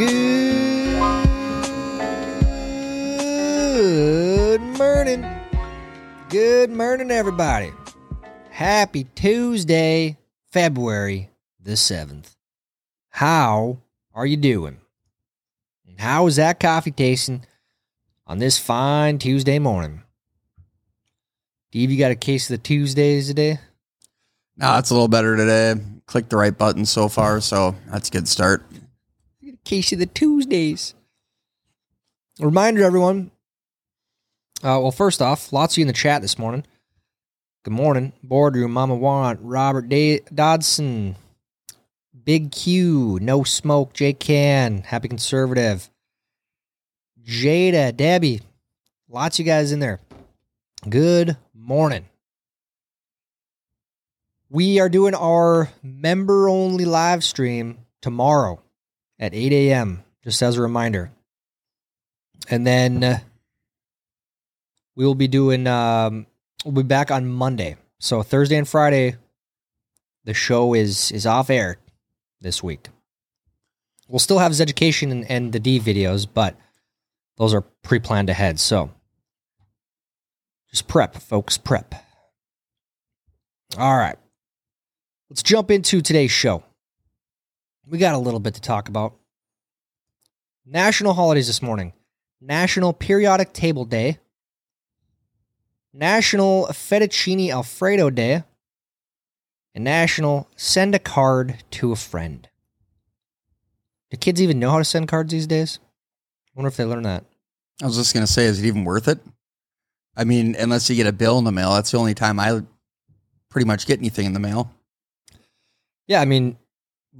Good morning. Good morning, everybody. Happy Tuesday, February the 7th. How are you doing? How is that coffee tasting on this fine Tuesday morning? Steve, you got a case of the Tuesdays today? No, it's a little better today. Clicked the right button so far, so that's a good start. In case of the Tuesdays. A reminder, everyone. Uh, well, first off, lots of you in the chat this morning. Good morning, Boardroom, Mama Want, Robert da- Dodson, Big Q, No Smoke, J Can, Happy Conservative, Jada, Debbie, lots of you guys in there. Good morning. We are doing our member only live stream tomorrow at 8 a.m., just as a reminder. And then uh, we will be doing, um, we'll be back on Monday. So Thursday and Friday, the show is is off air this week. We'll still have his education and, and the D videos, but those are pre planned ahead. So just prep, folks, prep. All right. Let's jump into today's show. We got a little bit to talk about. National holidays this morning National Periodic Table Day, National Fettuccine Alfredo Day, and National Send a Card to a Friend. Do kids even know how to send cards these days? I wonder if they learn that. I was just gonna say, is it even worth it? I mean, unless you get a bill in the mail, that's the only time I pretty much get anything in the mail. Yeah, I mean,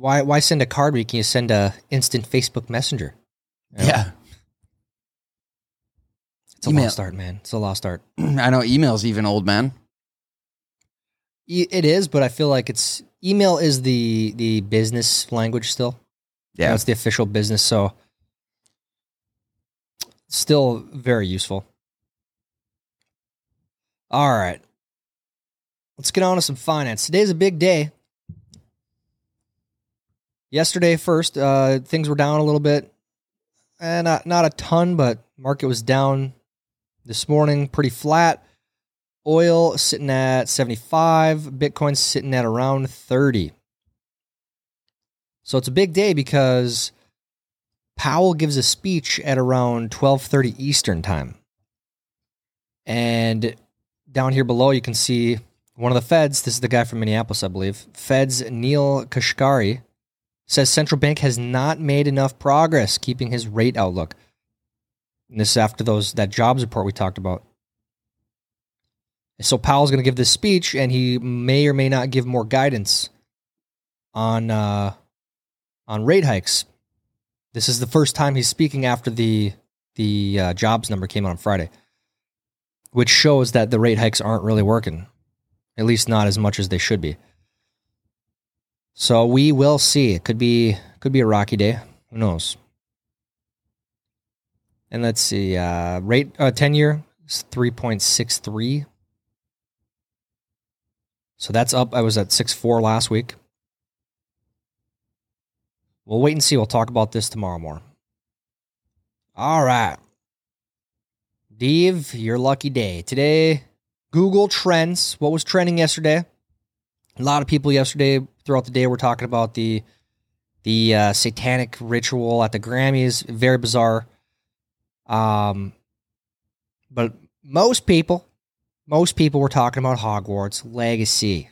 why why send a card when you can send a instant Facebook Messenger? You know? Yeah, it's a Email. lost art, man. It's a lost art. I know email's even old man. E- It is, but I feel like it's email is the the business language still. You know, Yeah, it's the official business, so still very useful. All right. Let's get on to some finance. Today's a big day. Yesterday first, uh, things were down a little bit. And not not a ton, but market was down this morning, pretty flat. Oil sitting at 75, Bitcoin sitting at around 30. So it's a big day because Powell gives a speech at around 12:30 Eastern time. And down here below you can see one of the feds, this is the guy from Minneapolis, I believe. Feds Neel Kashkari says central bank has not made enough progress keeping his rate outlook. And this is after those that jobs report we talked about. So Powell's going to give this speech, and he may or may not give more guidance on uh, on rate hikes. This is the first time he's speaking after the the uh, jobs number came out on Friday, which shows that the rate hikes aren't really working, at least not as much as they should be. So we will see. It could be could be a rocky day. Who knows? And let's see. Uh, rate uh, ten year is three point six three. So that's up. I was at six four last week. We'll wait and see. We'll talk about this tomorrow more. All right. Dave, your lucky day. Today, Google Trends. What was trending yesterday? A lot of people yesterday throughout the day were talking about the the uh, satanic ritual at the Grammys. Very bizarre. Um, but most people, most people were talking about Hogwarts Legacy.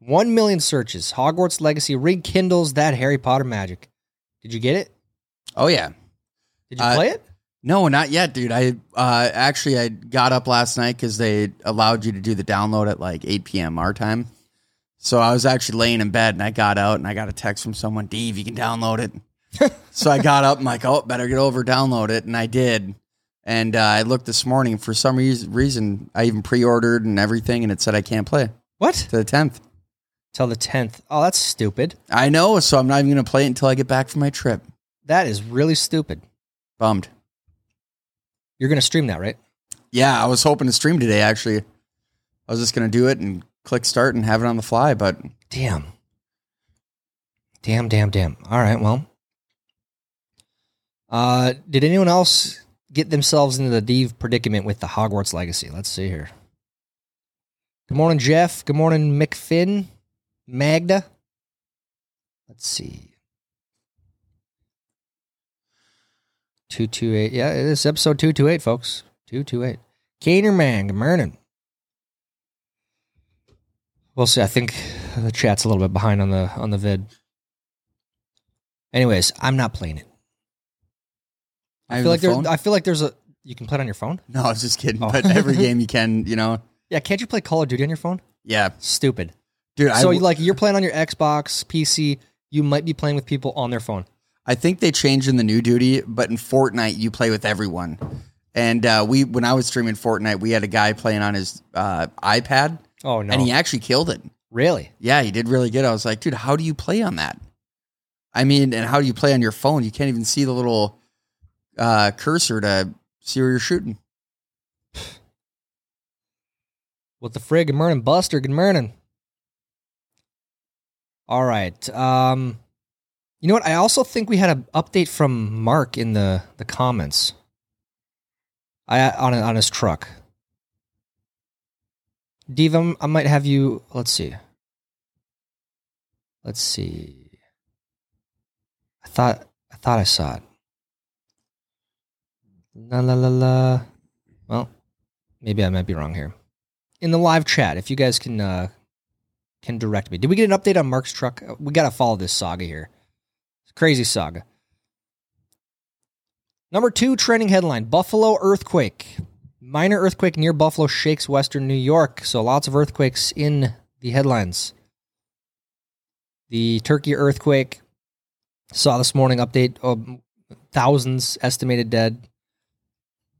One million searches. Hogwarts Legacy rekindles that Harry Potter magic. Did you get it? Oh yeah. Did you Uh, play it? No, not yet, dude. I uh, actually I got up last night because they allowed you to do the download at like 8 p.m. our time. So I was actually laying in bed and I got out and I got a text from someone, Dave, you can download it. so I got up. I'm like, oh, better get over, download it, and I did. And uh, I looked this morning for some reason. I even pre-ordered and everything, and it said I can't play What? to the 10th. Till the 10th. Oh, that's stupid. I know, so I'm not even gonna play it until I get back from my trip. That is really stupid. Bummed. You're going to stream that, right? Yeah, I was hoping to stream today. Actually, I was just gonna do it and click start and have it on the fly, but Damn. Damn, damn, damn. All right, well. Uh, did anyone else get themselves into the Dave predicament with the Hogwarts legacy? Let's see here. Good morning, Jeff. Good morning, McFinn. Magda. Let's see. 228. Yeah, it is episode 228, folks. 228. Caner Man, good morning. We'll see. I think the chat's a little bit behind on the on the vid. Anyways, I'm not playing it. I feel like the there, phone? I feel like there's a you can play it on your phone. No, I was just kidding. Oh. But every game you can, you know. Yeah, can't you play Call of Duty on your phone? Yeah, Stupid. dude. I so w- like you're playing on your Xbox, PC, you might be playing with people on their phone. I think they changed in the new duty, but in Fortnite you play with everyone. And uh, we, when I was streaming Fortnite, we had a guy playing on his uh, iPad, Oh no. and he actually killed it. really? Yeah, he did really good. I was like, dude, how do you play on that? I mean, and how do you play on your phone? You can't even see the little uh, cursor to see where you're shooting. What the frig? Good morning, Buster. Good morning. All right. Um, you know what? I also think we had an update from Mark in the the comments. I on on his truck. Diva, I might have you. Let's see. Let's see. I thought I thought I saw it. La la la la. Well, maybe I might be wrong here. In the live chat, if you guys can uh, can direct me. Did we get an update on Mark's truck? Uh, We got to follow this saga here. It's Crazy saga. Number two trending headline: Buffalo earthquake. Minor earthquake near Buffalo shakes western New York. So lots of earthquakes in the headlines. The Turkey earthquake. Saw this morning update of thousands estimated dead.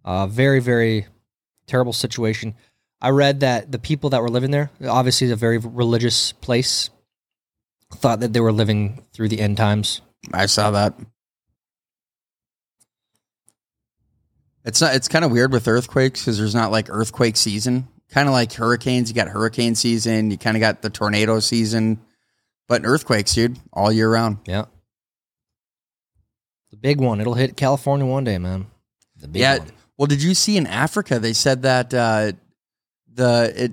Uh, very very terrible situation. I read that the people that were living there, obviously, a very religious place, thought that they were living through the end times. I saw that. It's not. It's kind of weird with earthquakes because there's not like earthquake season. Kind of like hurricanes. You got hurricane season. You kind of got the tornado season, but earthquakes, dude, all year round. Yeah. The big one. It'll hit California one day, man. The big Yeah. one. Well, did you see in Africa? They said that uh, the it,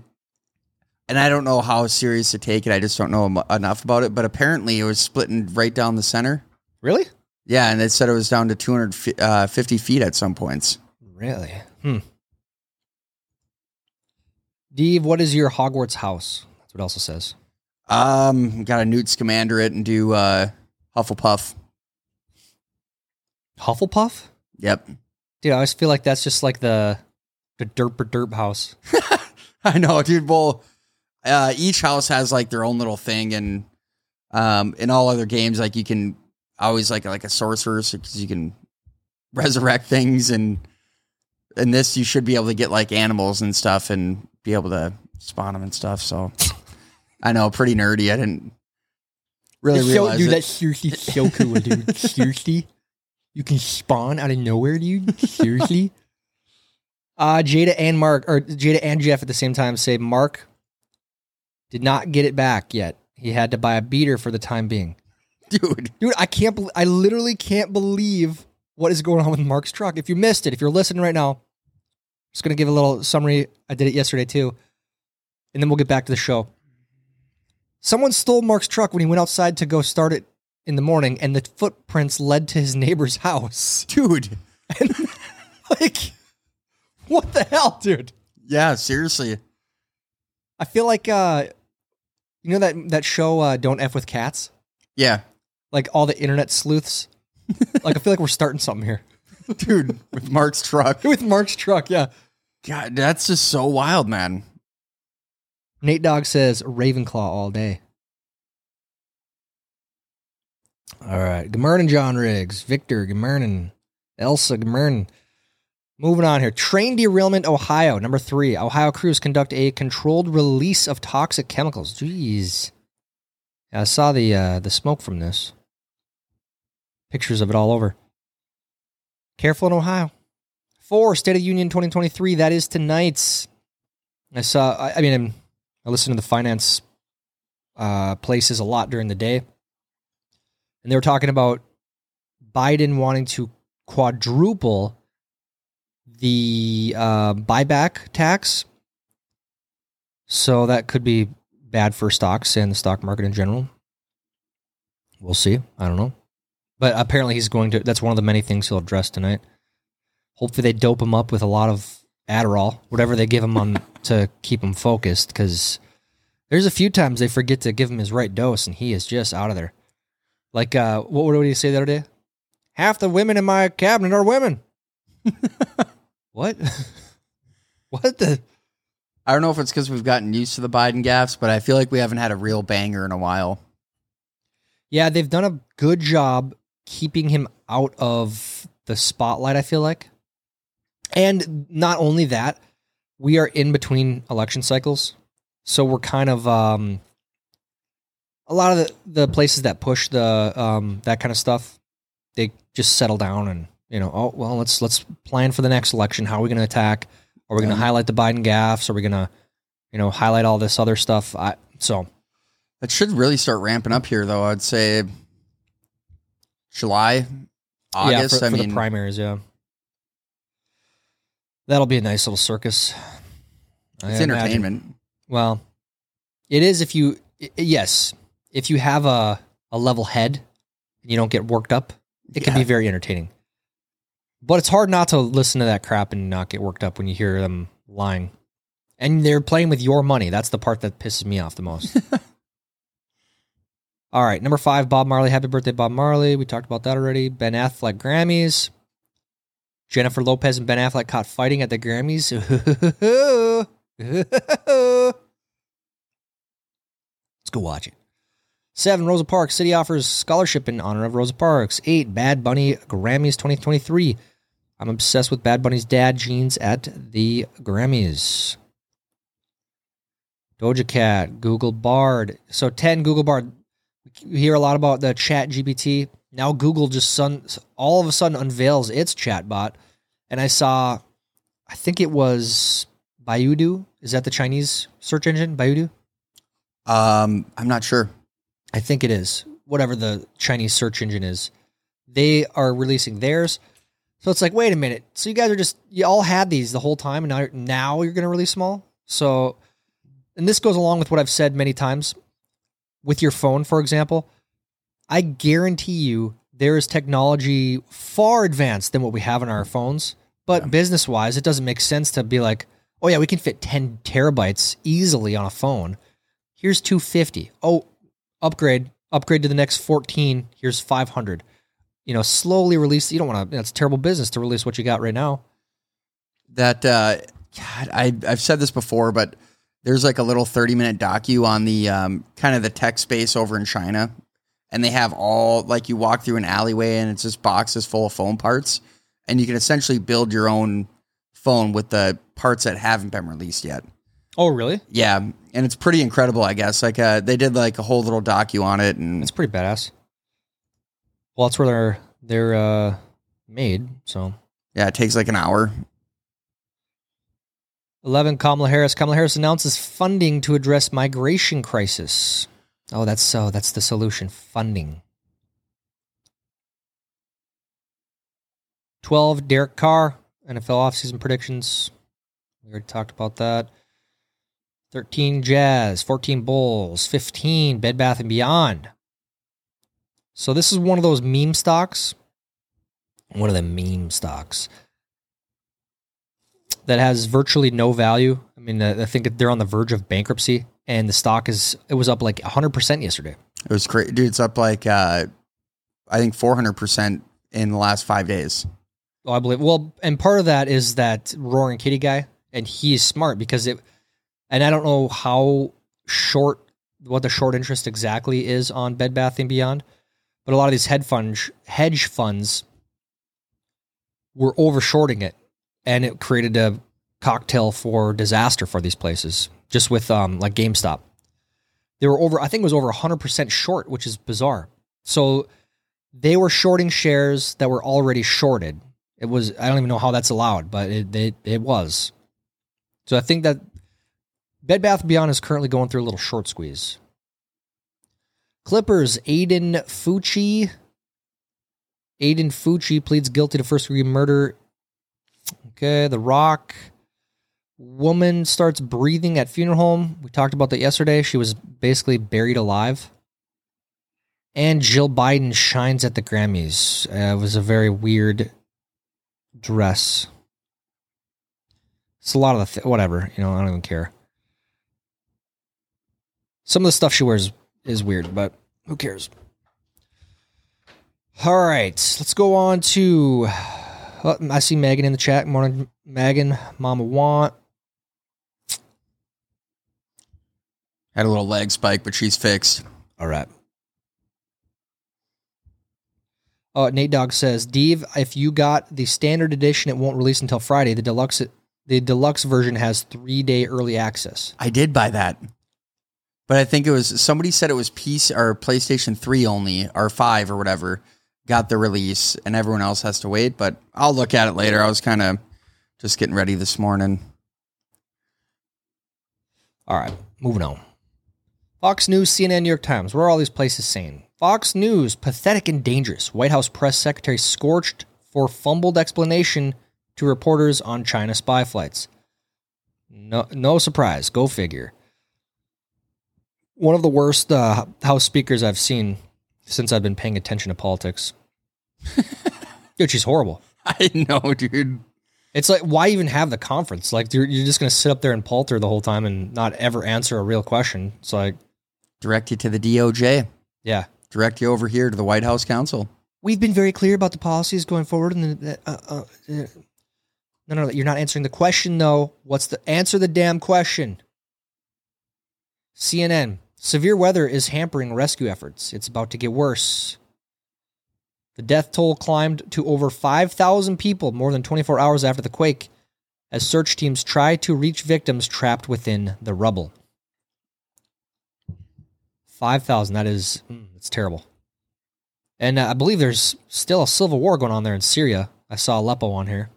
and I don't know how serious to take it. I just don't know enough about it. But apparently, it was splitting right down the center. Really? Yeah, and they said it was down to 250 feet at some points. Really? Hmm. Dave, what is your Hogwarts house? That's what it also says. Um, got a Newt Scamander it and do uh, Hufflepuff. Hufflepuff? Yep. Dude, I always feel like that's just like the the derp or derp house. I know, dude. Well, uh, each house has like their own little thing, and um, in all other games, like you can always like like a sorcerer because you can resurrect things, and in this you should be able to get like animals and stuff and be able to spawn them and stuff. So I know, pretty nerdy. I didn't really It's so- realize dude, it. that's seriously so cool, dude. seriously, you can spawn out of nowhere, dude. Seriously. Uh, Jada and Mark, or Jada and Jeff at the same time say Mark did not get it back yet. He had to buy a beater for the time being. dude. Dude, I can't. bel I literally can't believe what is going on with Mark's truck. If you missed it, if you're listening right now, just gonna give a little summary. I did it yesterday too, and then we'll get back to the show. Someone stole Mark's truck when he went outside to go start it in the morning, and the footprints led to his neighbor's house. Dude. And, like, what the hell, dude? Yeah, seriously. I feel like uh, you know that that show uh, "Don't F with Cats." Yeah. Like all the internet sleuths. like I feel like we're starting something here Dude, with Mark's truck. with Mark's truck. Yeah. God, that's just so wild, man. Nate Dog says Ravenclaw all day. All right. Good morning, John Riggs. Victor, good morning. Elsa, good morning. Moving on here. Train derailment, Ohio. Number three. Ohio crews conduct a controlled release of toxic chemicals. Jeez. I saw the uh, the smoke from this. Pictures of it all over. Careful in Ohio. Four. State of the Union 2023. That is tonight's. I saw. I, I mean, I listen to the finance uh, places a lot during the day, and they were talking about Biden wanting to quadruple the uh, buyback tax. So that could be bad for stocks and the stock market in general. We'll see. I don't know. But apparently he's going to that's one of the many things he'll address tonight. Hopefully they dope him up with a lot of Adderall, whatever they give him on to keep him focused cuz there's a few times they forget to give him his right dose and he is just out of there. Like uh what what did he say the other day? Half the women in my cabinet are women. what? what the I don't know if it's because we've gotten used to the Biden gaffes, but I feel like we haven't had a real banger in a while. Yeah, they've done a good job keeping him out of the spotlight, I feel like. And not only that, we are in between election cycles. So we're kind of um a lot of the, the places that push the um that kind of stuff, they just settle down and you know, oh well let's let's plan for the next election. How are we gonna attack? Are we gonna Yeah. highlight the Biden gaffes? Are we gonna, you know, highlight all this other stuff? I so It should really start ramping up here, though. I'd say July, August. Yeah, for, I for mean, the primaries, yeah. That'll be a nice little circus. I it's imagine. entertainment. Well, it is if you yes, if you have a a level head and you don't get worked up, it can be very entertaining. But it's hard not to listen to that crap and not get worked up when you hear them lying. And they're playing with your money. That's the part that pisses me off the most. All right, number five, Bob Marley. Happy birthday, Bob Marley. We talked about that already. Ben Affleck Grammys. Jennifer Lopez and Ben Affleck caught fighting at the Grammys. Let's go watch it. Seven, Rosa Parks. City offers scholarship in honor of Rosa Parks. Eight, Bad Bunny Grammys 2023. I'm obsessed with Bad Bunny's dad jeans at the Grammys. Doja Cat, Google Bard. So 10, Google Bard. We hear a lot about the chat GPT. Now Google just sun, all of a sudden unveils its chatbot. And I saw, I think it was Baidu. Is that the Chinese search engine? Baidu? Um, I'm not sure. I think it is. Whatever the Chinese search engine is. They are releasing theirs. So it's like, wait a minute. So you guys are just you all had these the whole time and now now you're going to release them all? So and this goes along with what I've said many times with your phone for example. I guarantee you there is technology far advanced than what we have in our phones. But Yeah. business wise, it doesn't make sense to be like, oh yeah, we can fit 10 terabytes easily on a phone. Here's 250. Oh, upgrade, upgrade to the next 14. Here's 500. You know, slowly release. You don't want to, that's terrible business to release what you got right now. That uh, God, I I've said this before, but there's like a little 30 minute docu on the um, kind of the tech space over in China, and they have all like you walk through an alleyway and it's just boxes full of phone parts, and you can essentially build your own phone with the parts that haven't been released yet. Oh, really? Yeah, and it's pretty incredible, I guess. Like uh, they did like a whole little docu on it, and It's pretty badass. Well, that's where they're, they're, uh, made. So yeah, it takes like an hour. 11 Kamala Harris. Kamala Harris announces funding to address migration crisis. Oh, that's so that's the solution, funding. 12 Derek Carr, NFL offseason predictions. We already talked about that. 13 Jazz, 14 Bulls, 15 Bed Bath and Beyond. So this is one of those meme stocks. One of the meme stocks that has virtually no value. I mean, I think they're on the verge of bankruptcy, and the stock is it was up like 100 percent yesterday. It was crazy, dude. It's up like uh, I think 400 percent in the last five days. Oh, I believe. Well, and part of that is that roaring kitty guy, and he's smart because it. And I don't know how short what the short interest exactly is on Bed Bath and Beyond, but a lot of these hedge funds hedge funds were over shorting it, and it created a cocktail for disaster for these places. Just with um like GameStop, they were over. I think it was over hundred percent short, which is bizarre. So they were shorting shares that were already shorted. It was I don't even know how that's allowed, but it it, it was. So I think that Bed Bath Beyond is currently going through a little short squeeze. Clippers Aiden Fucci Aiden Fucci pleads guilty to first degree murder. Okay, The Rock. Woman starts breathing at funeral home. We talked about that yesterday. She was basically buried alive. And Jill Biden shines at the Grammys. Uh, it was a very weird dress. It's a lot of the th- whatever. You know, I don't even care. Some of the stuff she wears is weird, but who cares? All right, let's go on to. Oh, I see Megan in the chat. Morning, Megan. Mama want. Had a little leg spike, but she's fixed. All right. Uh, Nate Dog says, Dave, if you got the standard edition, it won't release until Friday. The deluxe, the deluxe version has three day early access. I did buy that. But I think it was somebody said it was PC or PlayStation 3 only or 5 or whatever got the release and everyone else has to wait, but I'll look at it later. I was kind of just getting ready this morning. All right, moving on. Fox News, CNN, New York Times. What are all these places saying? Fox News, pathetic and dangerous. White House press secretary scorched for fumbled explanation to reporters on China spy flights. No, no surprise. Go figure. One of the worst uh, House speakers I've seen since I've been paying attention to politics. Dude, she's horrible. I know, dude. It's like, why even have the conference? Like, you're, you're just going to sit up there and palter the whole time and not ever answer a real question. It's like, Direct you to the DOJ. yeah. Direct you over here to the White House Counsel. We've been very clear about the policies going forward. And the, uh, uh, uh, no, no, you're not answering the question, though. What's the answer? The damn question. CNN. Severe weather is hampering rescue efforts. It's about to get worse. The death toll climbed to over 5,000 people more than 24 hours after the quake as search teams try to reach victims trapped within the rubble. 5,000. That is, mm, it's terrible. And uh, I believe there's still a civil war going on there in Syria. I saw Aleppo on here.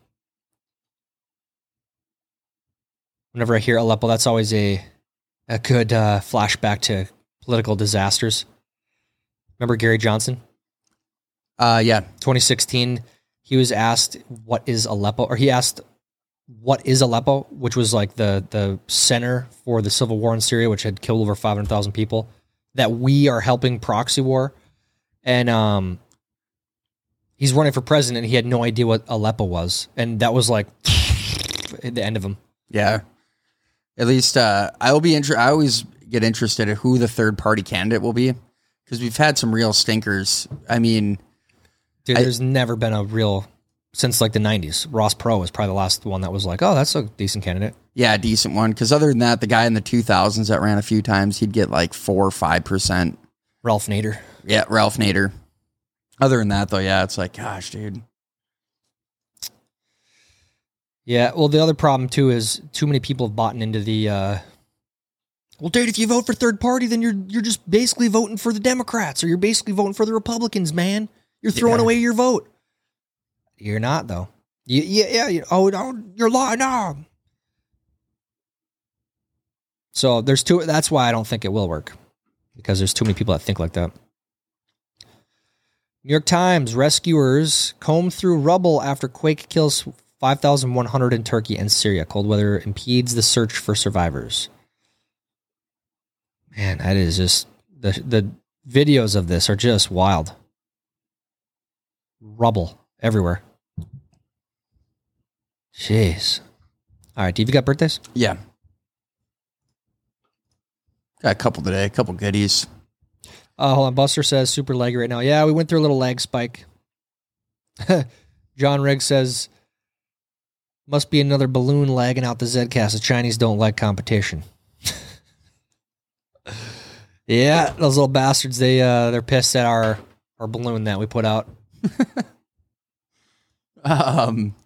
Whenever I hear Aleppo, that's always a a good uh, flashback to political disasters. Remember Gary Johnson? Uh, yeah. 2016, he was asked what is Aleppo, or he asked what is Aleppo, which was like the the center for the civil war in Syria, which had killed over 500,000 people. That we are helping proxy war, and um, he's running for president. And he had no idea what Aleppo was, and that was like the end of him. Yeah. At least uh, I will be inter- I always get interested in who the third party candidate will be because we've had some real stinkers. I mean, Dude, I- there's never been a real since like the 90s. Ross Perot was probably the last one that was like, oh, that's a decent candidate. yeah, a decent one. Because other than that, the guy in the 2000s that ran a few times, he'd get like four or five percent. Ralph Nader. Yeah, Ralph Nader. Other than that, though, yeah, it's like, gosh, dude. Yeah, well, the other problem too is too many people have bought into the. Uh, well, dude, if you vote for third party, then you're you're just basically voting for the Democrats, or you're basically voting for the Republicans, man. You're throwing Yeah. away your vote. You're not though. You, yeah, yeah. You, oh, no, you're lying. No. So there's two. That's why I don't think it will work because there's too many people that think like that. New York Times rescuers comb through rubble after quake kills 5,100 in Turkey and Syria. Cold weather impedes the search for survivors. Man, that is just the the videos of this are just wild. Rubble everywhere. Jeez. All right, Dave, you got birthdays? Yeah. Got a couple today, a couple goodies. Uh, hold on. Buster says super leggy right now. Yeah, we went through a little leg spike. John Riggs says must be another balloon lagging out the Zcast. The Chinese don't like competition. yeah, those little bastards. They uh, they're pissed at our our balloon that we put out. Um,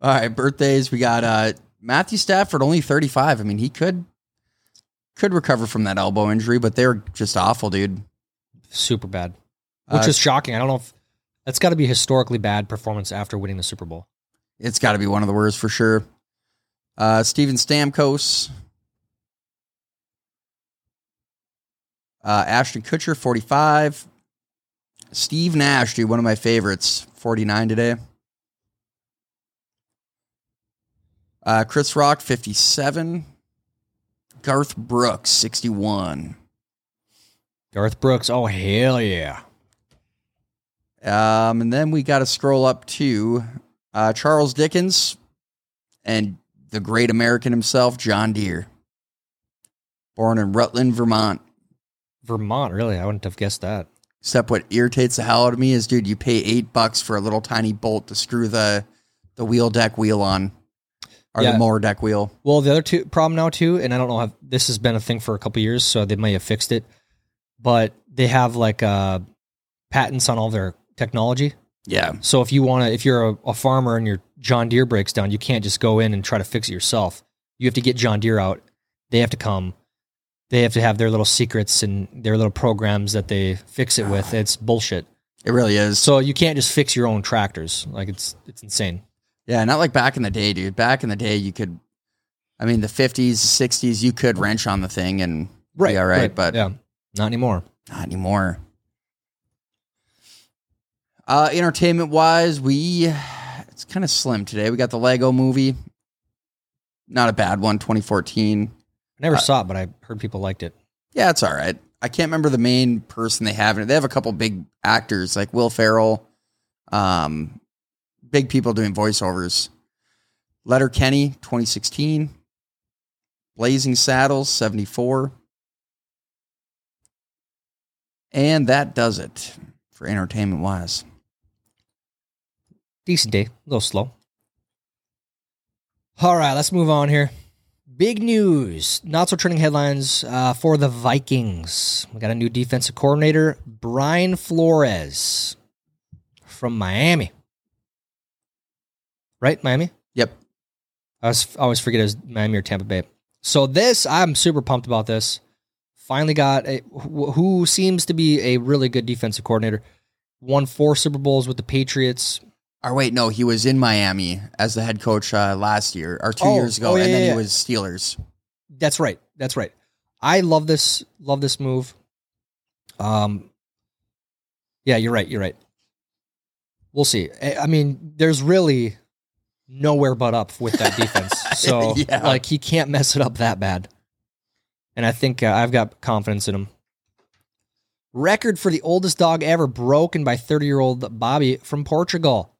all right, birthdays. We got uh, Matthew Stafford, only 35. I mean, he could could recover from that elbow injury, but they're just awful, dude. Super bad, which Uh, is shocking. I don't know if that's got to be historically bad performance after winning the Super Bowl. It's got to be one of the worst for sure. Uh, Steven Stamkos. Uh, Ashton Kutcher, 45. Steve Nash, dude, one of my favorites. 49 today. Uh, Chris Rock, 57. Garth Brooks, 61. Garth Brooks. Oh hell yeah. Um, and then we got to scroll up to uh, Charles Dickens and the great American himself, John Deere. Born in Rutland, Vermont. Vermont, really? I wouldn't have guessed that. Except what irritates the hell out of me is, dude, you pay eight bucks for a little tiny bolt to screw the the wheel deck wheel on, or Yeah. the mower deck wheel. Well, the other two problem now too, and I don't know if this has been a thing for a couple years, so they may have fixed it. But they have like uh, patents on all their technology. Yeah, So if you want to, if you're a, a farmer and your John Deere breaks down, you can't just go in and try to fix it yourself. You have to get John Deere out. They have to come. They have to have their little secrets and their little programs that they fix it with. It's bullshit. it really is. So you can't just fix your own tractors. Like it's it's insane. Yeah, not like back in the day, dude. Back in the day, you could, I mean, the fifties, sixties, you could wrench on the thing and be all right, but yeah, not anymore. Not anymore. Uh, entertainment wise, we it's kind of slim today. We got the Lego movie. Not a bad one, 2014. I never Uh, saw it, but I heard people liked it. Yeah, it's all right. I can't remember the main person they have in it. They have a couple big actors like Will Ferrell, um, big people doing voiceovers. Letterkenny, 2016. Blazing Saddles, 74. And that does it for entertainment wise. Decent day, a little slow. All right, let's move on here. Big news, not so trending headlines uh, for the Vikings. We got a new defensive coordinator, Brian Flores from Miami. Right, Miami? Yep. I, was, I always forget it was Miami or Tampa Bay. So this, I'm super pumped about this. Finally got a, who seems to be a really good defensive coordinator. Won four Super Bowls with the Patriots. Or wait, no, he was in Miami as the head coach uh, last year or two Oh, years ago, oh, yeah, and then yeah, he was Steelers. That's right. That's right. I love this. Love this move. Um. Yeah, you're right. You're right. We'll see. I I mean, there's really nowhere but up with that defense. So, Yeah. like, he can't mess it up that bad. And I think uh, I've got confidence in him. Record for the oldest dog ever broken by 30 year old Bobby from Portugal.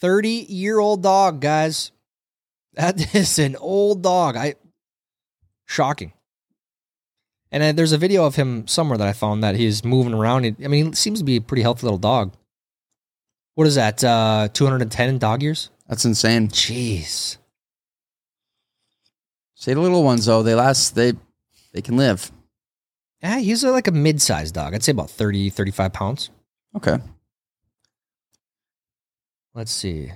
30 year old dog, guys. That is an old dog. I shocking. And uh, there's a video of him somewhere that I found that he's moving around. I mean, he seems to be a pretty healthy little dog. What is that? Uh, 210 in dog years? That's insane. Jeez. Say the little ones though, they last. They they can live. Yeah, he's like a mid-sized dog. I'd say about 30, 35 pounds. Okay. Let's see.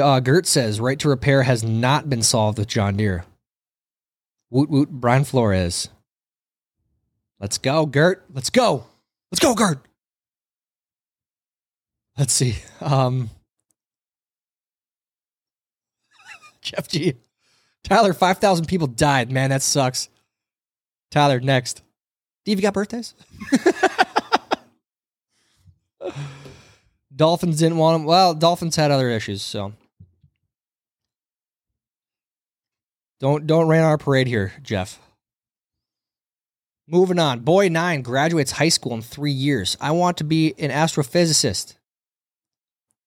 Uh, Gert says right to repair has not been solved with John Deere. Woot woot, Brian Flores. Let's go, Gert. Let's go. Let's go, Gert. Let's see. Um, Jeff G. Tyler, 5,000 people died. Man, that sucks. Tyler, next. Steve, you got birthdays? Dolphins didn't want him. Well, Dolphins had other issues, so don't don't rain our parade here, Jeff. Moving on. Boy nine graduates high school in three years. I want to be an astrophysicist.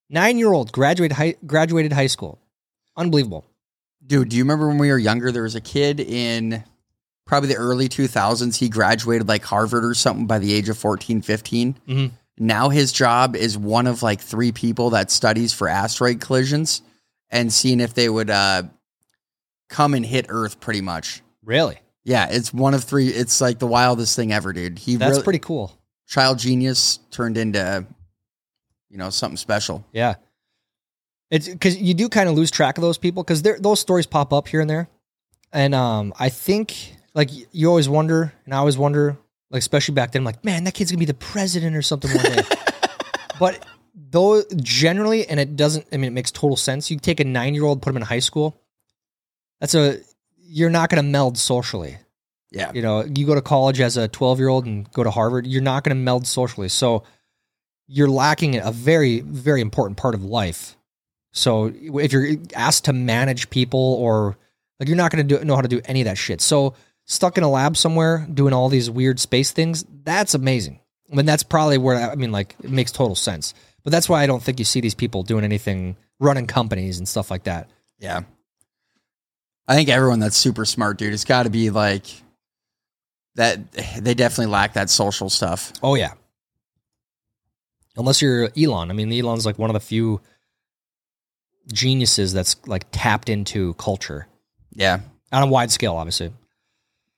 Nine year old graduated high, graduated high school. Unbelievable. Dude, do you remember when we were younger? There was a kid in probably the early 2000s. He graduated like Harvard or something by the age of 14, 15. Mhm. Now his job is one of like three people that studies for asteroid collisions and seeing if they would uh, come and hit Earth pretty much. Really? Yeah, it's one of three. It's like the wildest thing ever, dude. He That's really, pretty cool. child genius turned into, you know, something special. Yeah. It's because you do kind of lose track of those people because those stories pop up here and there. And um, I think like you always wonder, and I always wonder, like especially back then, like man, that kid's gonna be the president or something one day. but though generally, and it doesn't. I mean, it makes total sense. You take a nine year old, put him in high school. That's a you're not gonna meld socially. Yeah. You know, you go to college as a 12 year old and go to Harvard, you're not going to meld socially. So you're lacking a very, very important part of life. So if you're asked to manage people or like you're not going to do know how to do any of that shit. So stuck in a lab somewhere doing all these weird space things, that's amazing. I mean, that's probably where I mean, like, it makes total sense. But that's why I don't think you see these people doing anything, running companies and stuff like that. Yeah. I think everyone that's super smart, dude, it's got to be like that. They definitely lack that social stuff. Oh yeah. Unless you're Elon. I mean, Elon's like one of the few geniuses that's like tapped into culture Yeah. on a wide scale, obviously.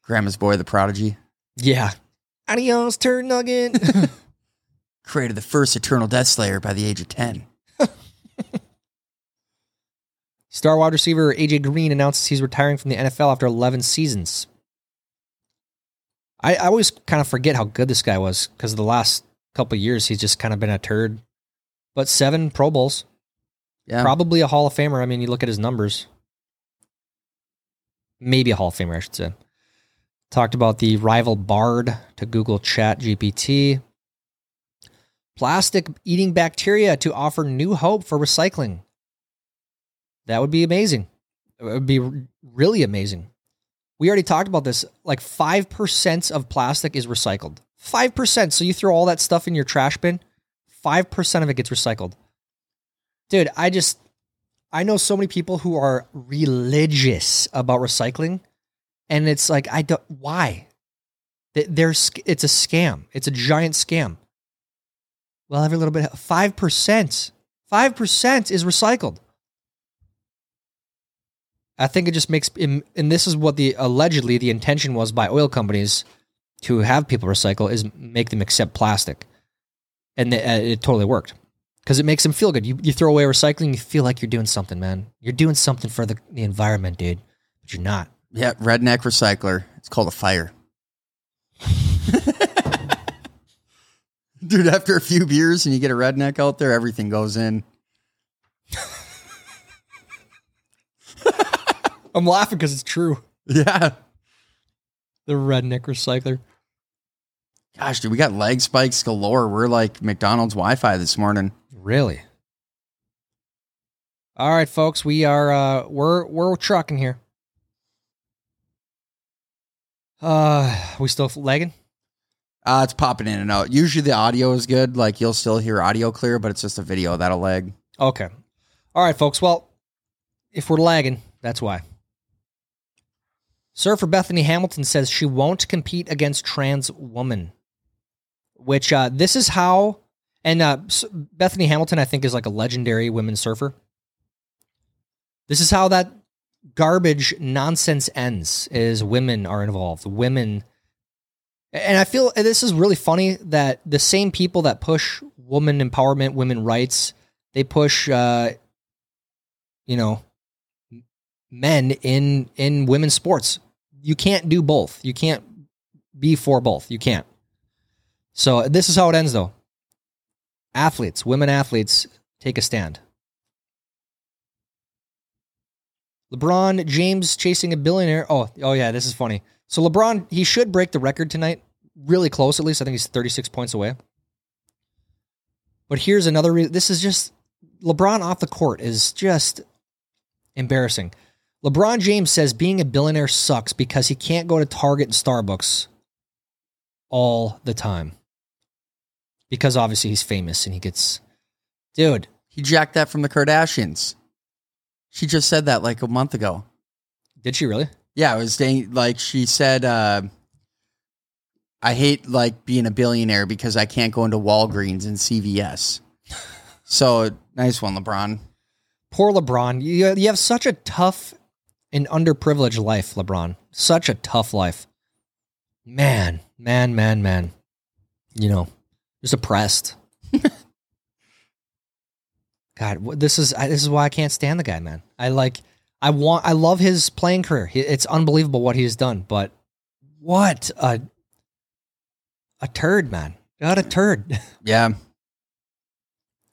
Grandma's boy, the prodigy, Yeah. Adios, turd nugget. created the first Eternal Death Slayer by the age of 10. Star wide receiver AJ Green announces he's retiring from the NFL after 11 seasons. I, I always kind of forget how good this guy was because the last couple years he's just kind of been a turd. But seven Pro Bowls, Yeah. probably a Hall of Famer. I mean, you look at his numbers. Maybe a Hall of Famer, I should say. Talked about the rival Bard to Google Chat GPT. Plastic eating bacteria to offer new hope for recycling. That would be amazing. It would be really amazing. We already talked about this. Like 5% of plastic is recycled. 5%. So you throw all that stuff in your trash bin, 5% of it gets recycled. Dude, I just, I know so many people who are religious about recycling. And it's like, I don't, why? There's, it's a scam. It's a giant scam. Well, every little bit, 5%, 5% is recycled. I think it just makes, and this is what the allegedly the intention was by oil companies to have people recycle is make them accept plastic, and it, uh, it totally worked because it makes them feel good. You you throw away recycling, you feel like you're doing something, man. You're doing something for the, the environment, dude, but you're not. Yeah. Redneck recycler. It's called a fire. Dude, after a few beers and you get a redneck out there, everything goes in. I'm laughing because it's true. Yeah. The redneck recycler. Gosh, dude, we got leg spikes galore. We're like McDonald's Wi Fi this morning. Really? All right, folks, we are uh we're we're trucking here. Uh we still lagging? Uh, it's popping in and out. Usually the audio is good. Like you'll still hear audio clear, but it's just a video that'll lag. Okay. All right, folks. Well, if we're lagging, that's why. Surfer Bethany Hamilton says she won't compete against trans woman, which uh, this is how. And uh, Bethany Hamilton, I think, is like a legendary women surfer. This is how that garbage nonsense ends: is women are involved. Women, and I feel this is really funny that the same people that push woman empowerment, women rights, they push, uh, you know, men in in women's sports. You can't do both. You can't be for both. You can't. So this is how it ends, though. Athletes, women athletes, take a stand. LeBron James chasing a billionaire. Oh, oh yeah, this is funny. So LeBron, he should break the record tonight. Really close, at least. I think he's 36 points away. But here's another. Re- this is just LeBron off the court is just embarrassing. LeBron James says being a billionaire sucks because he can't go to Target and Starbucks all the time. Because obviously he's famous and he gets. Dude, He jacked that from the Kardashians. She just said that like a month ago. did she really? Yeah, I was saying like she said uh I hate like being a billionaire because I can't go into Walgreens and CVS. So nice one, LeBron. Poor LeBron. You, you have such a tough and underprivileged life, LeBron. Such a tough life. Man, man, man, man. You know, just oppressed. God, this is this is why I can't stand the guy, man. I like, I want, I love his playing career. It's unbelievable what he's done, but what a a turd, man. Got a turd. Yeah.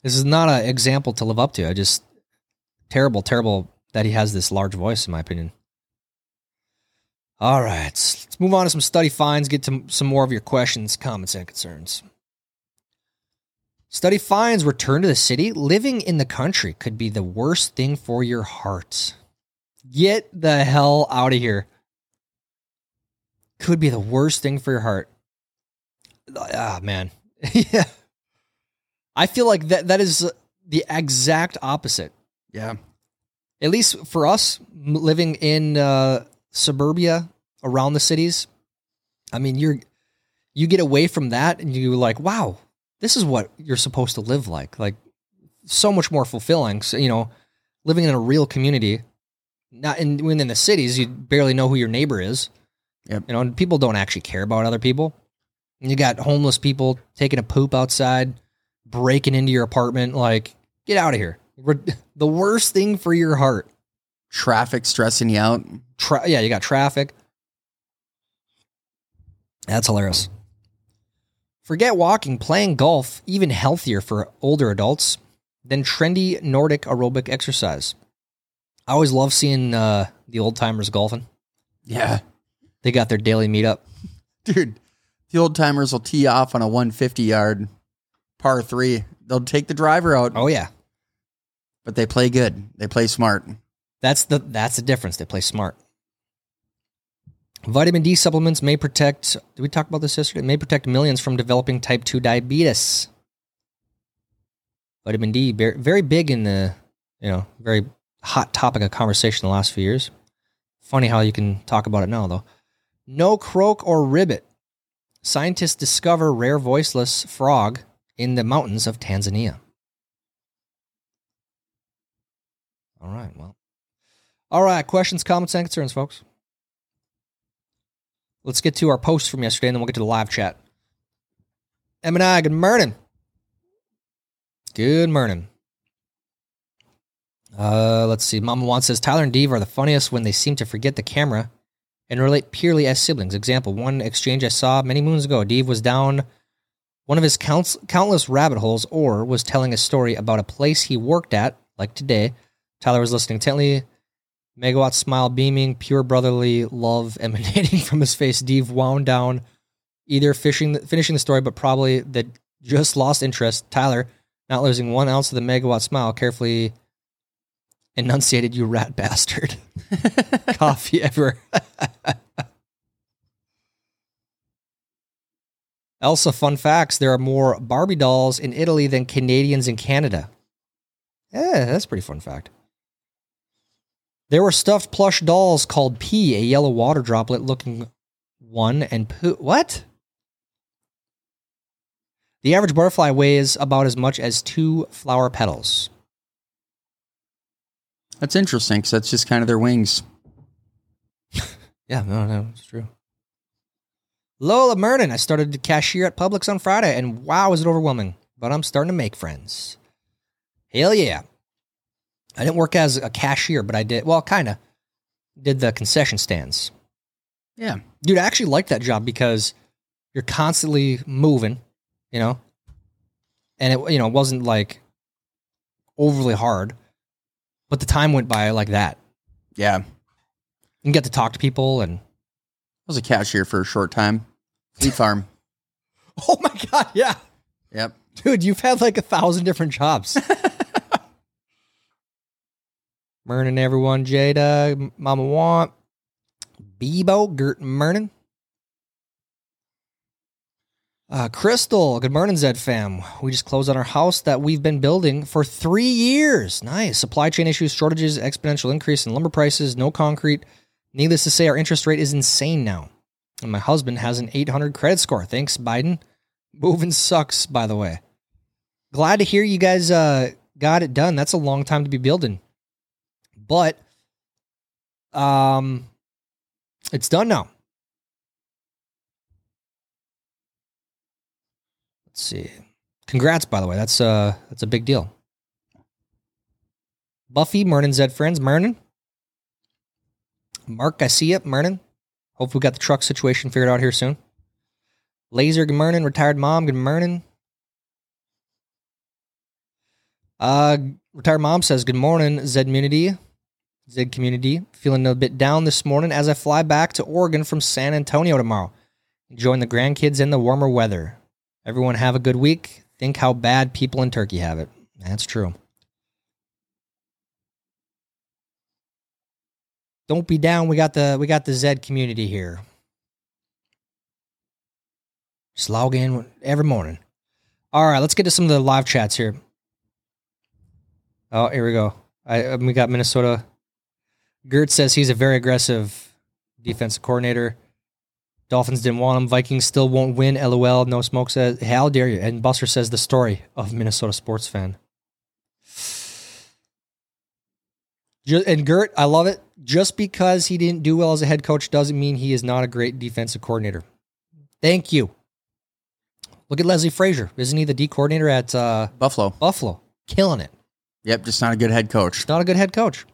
This is not an example to live up to. I just terrible, terrible that he has this large voice, in my opinion. All right, let's move on to some study finds. Get to some more of your questions, comments, and concerns. Study finds return to the city. Living in the country could be the worst thing for your heart. Get the hell out of here. Could be the worst thing for your heart. Ah, man. yeah. I feel like that that is the exact opposite. Yeah. At least for us living in uh, suburbia around the cities. I mean, you're you get away from that and you're like, wow, this is what you're supposed to live like. Like so much more fulfilling. So, you know, living in a real community. Not in when in the cities, you barely know who your neighbor is. Yep. You know, and people don't actually care about other people. And you got homeless people taking a poop outside, breaking into your apartment. Like, get out of here. Re- The worst thing for your heart. Traffic stressing you out. Tra- yeah, you got traffic. That's hilarious. Forget walking, playing golf, even healthier for older adults than trendy Nordic aerobic exercise. I always love seeing uh, the old timers golfing. Yeah. They got their daily meetup. Dude, the old timers will tee off on a 150 yard par three. They'll take the driver out, Oh yeah, but they play good. They play smart. that's the that's the difference. They play smart. Vitamin D supplements may protect. Did we talk about this yesterday? May protect millions from developing type two diabetes. Vitamin D, very big in the, you know, very hot topic of conversation the last few years. Funny how you can talk about it now, though. No croak or ribbit. Scientists discover rare voiceless frog in the mountains of Tanzania. All right, well. All right, questions, comments, and concerns, folks. Let's get to our post from yesterday, and then we'll get to the live chat. M and I, good morning. Good morning. Uh, let's see. Mama Juan says Tyler and Dave are the funniest when they seem to forget the camera and relate purely as siblings. Example: One exchange I saw many moons ago. Dave was down one of his counts, countless rabbit holes, or was telling a story about a place he worked at, like today. Tyler was listening intently. Megawatt smile beaming, pure brotherly love emanating from his face. Dave wound down, either fishing, finishing the story, but probably that just lost interest. Tyler, not losing one ounce of the megawatt smile, carefully enunciated, "You rat bastard." Coffee ever. Elsa, fun facts: there are more Barbie dolls in Italy than Canadians in Canada. Yeah, that's a pretty fun fact. There were stuffed plush dolls called P, a yellow water droplet looking one, and Pooh. What? The average butterfly weighs about as much as two flower petals. That's interesting because that's just kind of their wings. Yeah, no, no, it's true. Lola Mernon, I started to cashier at Publix on Friday, and wow, is it overwhelming. But I'm starting to make friends. Hell yeah. I didn't work as a cashier, but I did, well, kind of, did the concession stands. Yeah. Dude, I actually like that job because you're constantly moving, you know, and it, you know, wasn't like overly hard, but the time went by like that. Yeah. You get to talk to people and, I was a cashier for a short time. Fleet farm. oh my God, yeah. Yep. Dude, you've had like a thousand different jobs. Mernin, everyone. Jada, Mama Want, Bebo, Gert Mernin. Uh, Crystal, good morning, Zed fam. We just closed on our house that we've been building for three years. Nice. Supply chain issues, shortages, exponential increase in lumber prices, no concrete. Needless to say, our interest rate is insane now. And my husband has an 800 credit score. Thanks, Biden. Moving sucks, by the way. Glad to hear you guys uh, got it done. That's a long time to be building. But um it's done now. Let's see. Congrats, by the way. That's uh that's a big deal. Buffy, Mernon, Zed friends, Mernon. Mark, I see you, Mernon. Hope we got the truck situation figured out here soon. Laser, good morning. Retired mom, good morning. Uh, retired mom says, Good morning, Zedmunity. Zed community feeling a bit down this morning as I fly back to Oregon from San Antonio tomorrow. Enjoying the grandkids and the warmer weather. Everyone have a good week. Think how bad people in Turkey have it. That's true. Don't be down. We got the we got the Zed community here. Just log in every morning. All right, let's get to some of the live chats here. Oh, here we go. I um, we got Minnesota. Gert says he's a very aggressive defensive coordinator. Dolphins didn't want him. Vikings still won't win. LOL. No smoke says, how dare you? And Buster says the story of Minnesota sports fan. And Gert, I love it. Just because he didn't do well as a head coach doesn't mean he is not a great defensive coordinator. Thank you. Look at Leslie Frazier. Isn't he the D coordinator at uh, Buffalo. Buffalo? Killing it. Yep, just not a good head coach. Not a good head coach.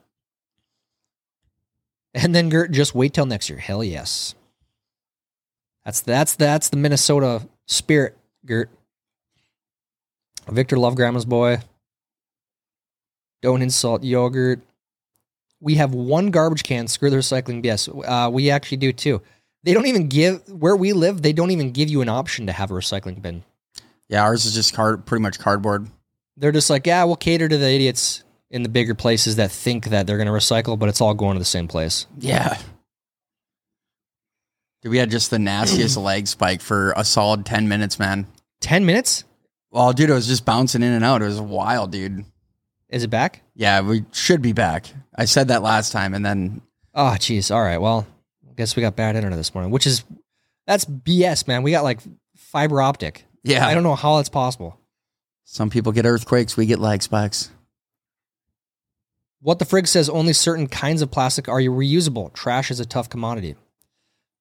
And then Gert, just wait till next year. Hell yes. That's that's that's the Minnesota spirit, Gert. Victor Love Grandma's boy. Don't insult yogurt. We have one garbage can. Screw the recycling. Yes, uh, we actually do too. They don't even give where we live. They don't even give you an option to have a recycling bin. Yeah, ours is just card, pretty much cardboard. They're just like, yeah, we'll cater to the idiots in the bigger places that think that they're going to recycle, but it's all going to the same place. Yeah. Dude, we had just the nastiest lag spike for a solid 10 minutes, man. 10 minutes? Well, dude, it was just bouncing in and out. It was wild, dude. Is it back? Yeah, we should be back. I said that last time, and then Oh, jeez. All right. Well, I guess we got bad internet this morning, which is, that's BS, man. We got like fiber optic. yeah, I don't know how that's possible. some people get earthquakes. We get lag spikes. What the frig says only certain kinds of plastic are reusable. Trash is a tough commodity.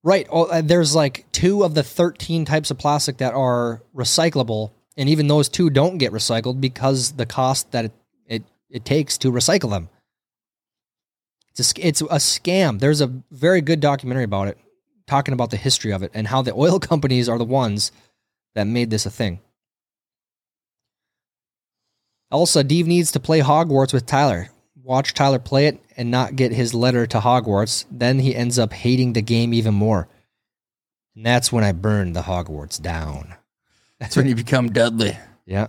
Right. Oh, uh, there's like two of the 13 types of plastic that are recyclable. And even those two don't get recycled because the cost that it, it, it takes to recycle them. It's a, it's a scam. There's a very good documentary about it, talking about the history of it and how the oil companies are the ones that made this a thing. Also, Dave needs to play Hogwarts with Tyler. Watch Tyler play it and not get his letter to Hogwarts. Then he ends up hating the game even more. And that's when I burned the Hogwarts down. That's when you become Dudley. Yeah.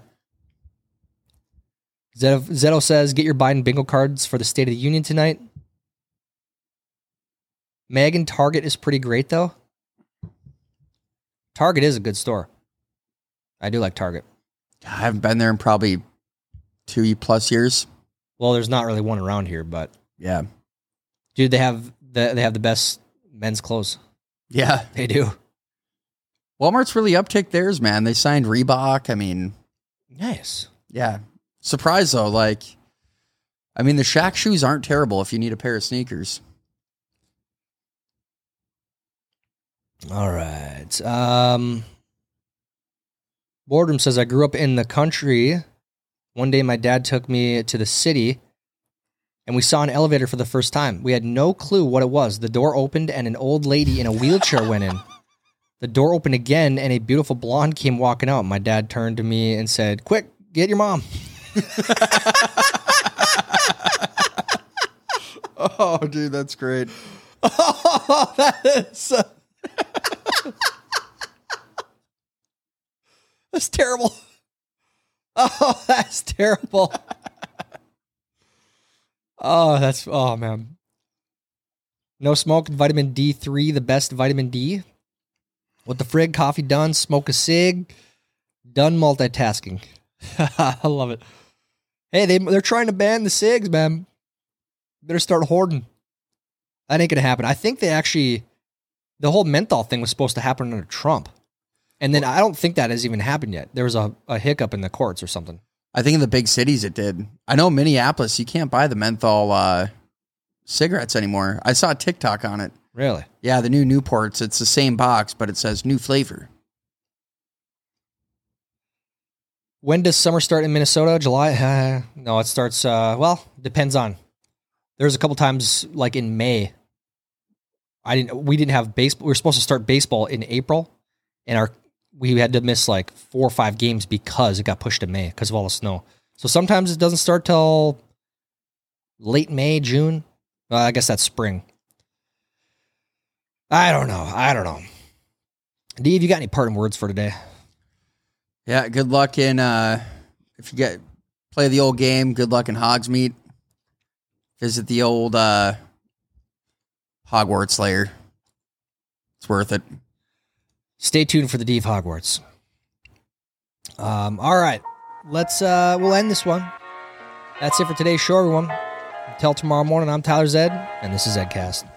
Zeto, Zeto says, get your Biden bingo cards for the State of the Union tonight. Megan Target is pretty great, though. Target is a good store. I do like Target. I haven't been there in probably two plus years. Well, there's not really one around here, but Yeah. dude, they have the they have the best men's clothes. Yeah. They do. Walmart's really upticked theirs, man. They signed Reebok. I mean, Nice. yeah. Surprise though, like I mean the Shaq shoes aren't terrible if you need a pair of sneakers. All right. Um, Boardroom says I grew up in the country. One day, my dad took me to the city, and we saw an elevator for the first time. We had no clue what it was. The door opened, and an old lady in a wheelchair went in. The door opened again, and a beautiful blonde came walking out. My dad turned to me and said, "Quick, get your mom." Oh, dude, that's great. Oh, that is. that's terrible. Oh, that's terrible. oh, that's oh man. No smoke, vitamin D3, the best vitamin D. What the frig, coffee done, smoke a cig, done multitasking. I love it. Hey, they they're trying to ban the cigs, man. Better start hoarding. That ain't gonna happen. I think they actually the whole menthol thing was supposed to happen under Trump. And then I don't think that has even happened yet. There was a, a hiccup in the courts or something. I think in the big cities it did. I know Minneapolis, you can't buy the menthol uh, cigarettes anymore. I saw a TikTok on it. Really? Yeah, the new Newports. It's the same box, but it says new flavor. When does summer start in Minnesota? July? Uh, no, it starts. Uh, well, depends on. There's a couple times like in May. I didn't. We didn't have baseball. We were supposed to start baseball in April, and our we had to miss like four or five games because it got pushed to May because of all the snow. So sometimes it doesn't start till late May, June. I guess that's spring. I don't know. I don't know. Dave, you got any parting words for today? Yeah, good luck in uh if you get play the old game, good luck in Hogsmeade. Visit the old uh Hogwarts layer. It's worth it. Stay tuned for the Dave Hogwarts. Um, all right. Let's uh we'll end this one. That's it for today's show, everyone. Until tomorrow morning, I'm Tyler Zed, and this is Edcast.